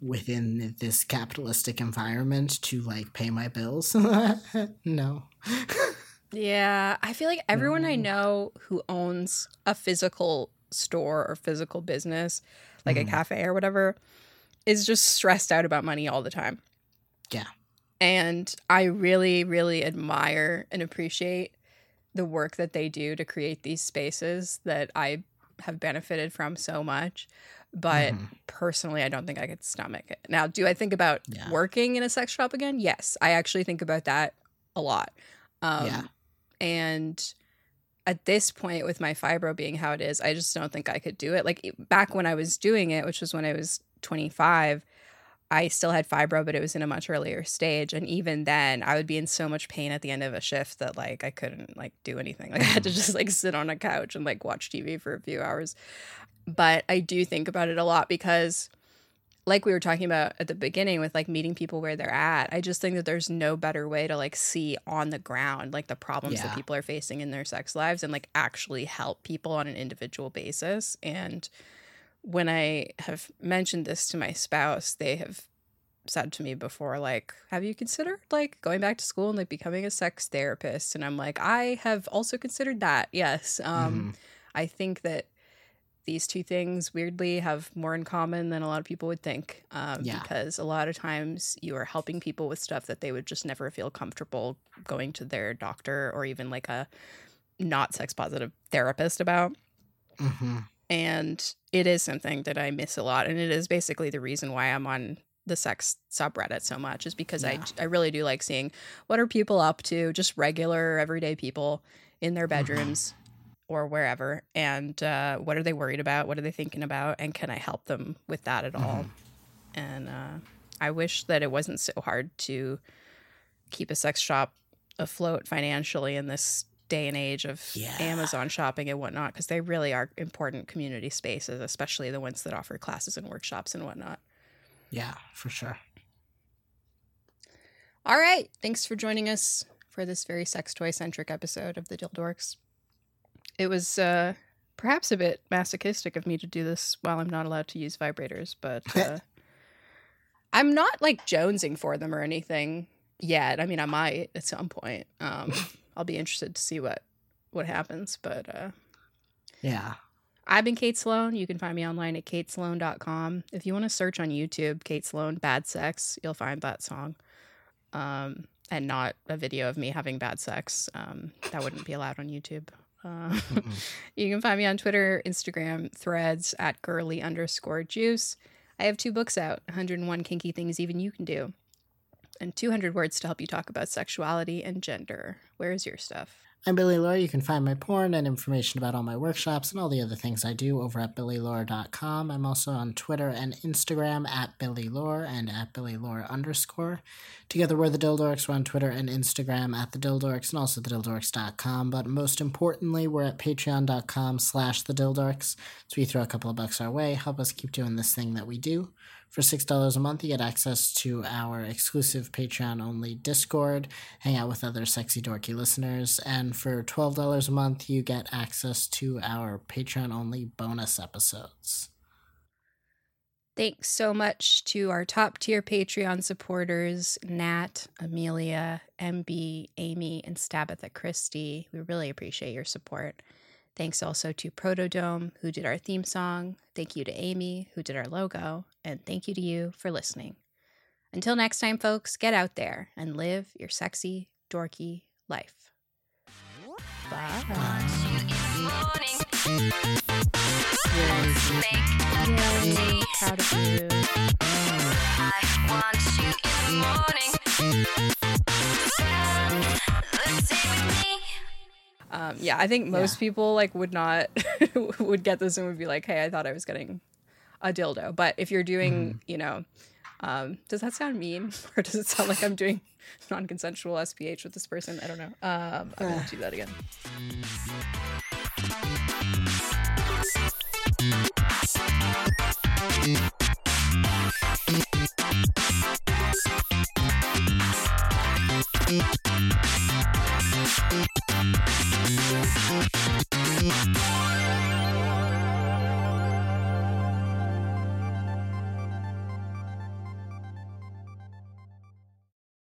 within this capitalistic environment to like pay my bills. no. Yeah, I feel like everyone I Mm. know who owns a physical store or physical business, like Mhm. a cafe or whatever, is just stressed out about money all the time. Yeah. And I really, really admire and appreciate the work that they do to create these spaces that I have benefited from so much. But Mhm. personally, I don't think I could stomach it. Now, do I think about Yeah. working in a sex shop again? Yes, I actually think about that a lot. Um, Yeah. And at this point, with my fibro being how it is, I just don't think I could do it. Like back when I was doing it, which was when I was 25, I still had fibro, but it was in a much earlier stage. And even then, I would be in so much pain at the end of a shift that like I couldn't like do anything. Like I had to just like sit on a couch and like watch TV for a few hours. But I do think about it a lot because like we were talking about at the beginning with like meeting people where they're at, I just think that there's no better way to like see on the ground like the problems that people are facing in their sex lives and like actually help people on an individual basis. And when I have mentioned this to my spouse, they have said to me before like have you considered like going back to school and like becoming a sex therapist and i'm like i have also considered that yes um Mhm. i think that these two things weirdly have more in common than a lot of people would think um, Yeah. because a lot of times you are helping people with stuff that they would just never feel comfortable going to their doctor or even like a not sex positive therapist about Mhm. And it is something that I miss a lot, and it is basically the reason why I'm on the sex subreddit so much is because Yeah. I I really do like seeing what are people up to, just regular everyday people in their Mm-hmm. bedrooms or wherever, and uh, what are they worried about, what are they thinking about, and can I help them with that at all? Mm-hmm. And uh, I wish that it wasn't so hard to keep a sex shop afloat financially in this day and age of Yeah. Amazon shopping and whatnot, because they really are important community spaces, especially the ones that offer classes and workshops and whatnot. Yeah, for sure. All right. Thanks for joining us for this very sex toy centric episode of the Dildorks. It was uh, perhaps a bit masochistic of me to do this while I'm not allowed to use vibrators, but uh, I'm not like jonesing for them or anything yet. I mean, I might at some point. Um, I'll be interested to see what what happens, but uh, Yeah. I've been Kate Sloan. You can find me online at katesloan.com. If you want to search on YouTube, Kate Sloan Bad Sex, you'll find that song. Um, and not a video of me having bad sex. Um, that wouldn't be allowed on YouTube. Uh, you can find me on Twitter, Instagram, threads at girly underscore juice. I have two books out 101 Kinky Things Even You Can Do, and 200 Words to Help You Talk About Sexuality and Gender. Where's your stuff? I'm Billy Lore. You can find my porn and information about all my workshops and all the other things I do over at billylore.com. I'm also on Twitter and Instagram at Billy Lore and at Billy Lore underscore. Together we're the Dildorks. We're on Twitter and Instagram at the Dildorks and also thedildorks.com. But most importantly, we're at patreon.com slash the Dildorks. So you throw a couple of bucks our way, help us keep doing this thing that we do. For $6 a month, you get access to our exclusive Patreon only Discord, hang out with other sexy dorky listeners, and for $12 a month, you get access to our Patreon only bonus episodes. Thanks so much to our top tier Patreon supporters Nat, Amelia, MB, Amy, and Stabitha Christie. We really appreciate your support. Thanks also to Protodome, who did our theme song. Thank you to Amy, who did our logo. And thank you to you for listening. Until next time, folks, get out there and live your sexy, dorky life. Bye. Um, yeah, I think most yeah. people like would not would get this and would be like, "Hey, I thought I was getting a dildo." But if you're doing, mm. you know, um, does that sound mean or does it sound like I'm doing non-consensual SPH with this person? I don't know. Um, I'm gonna do that again.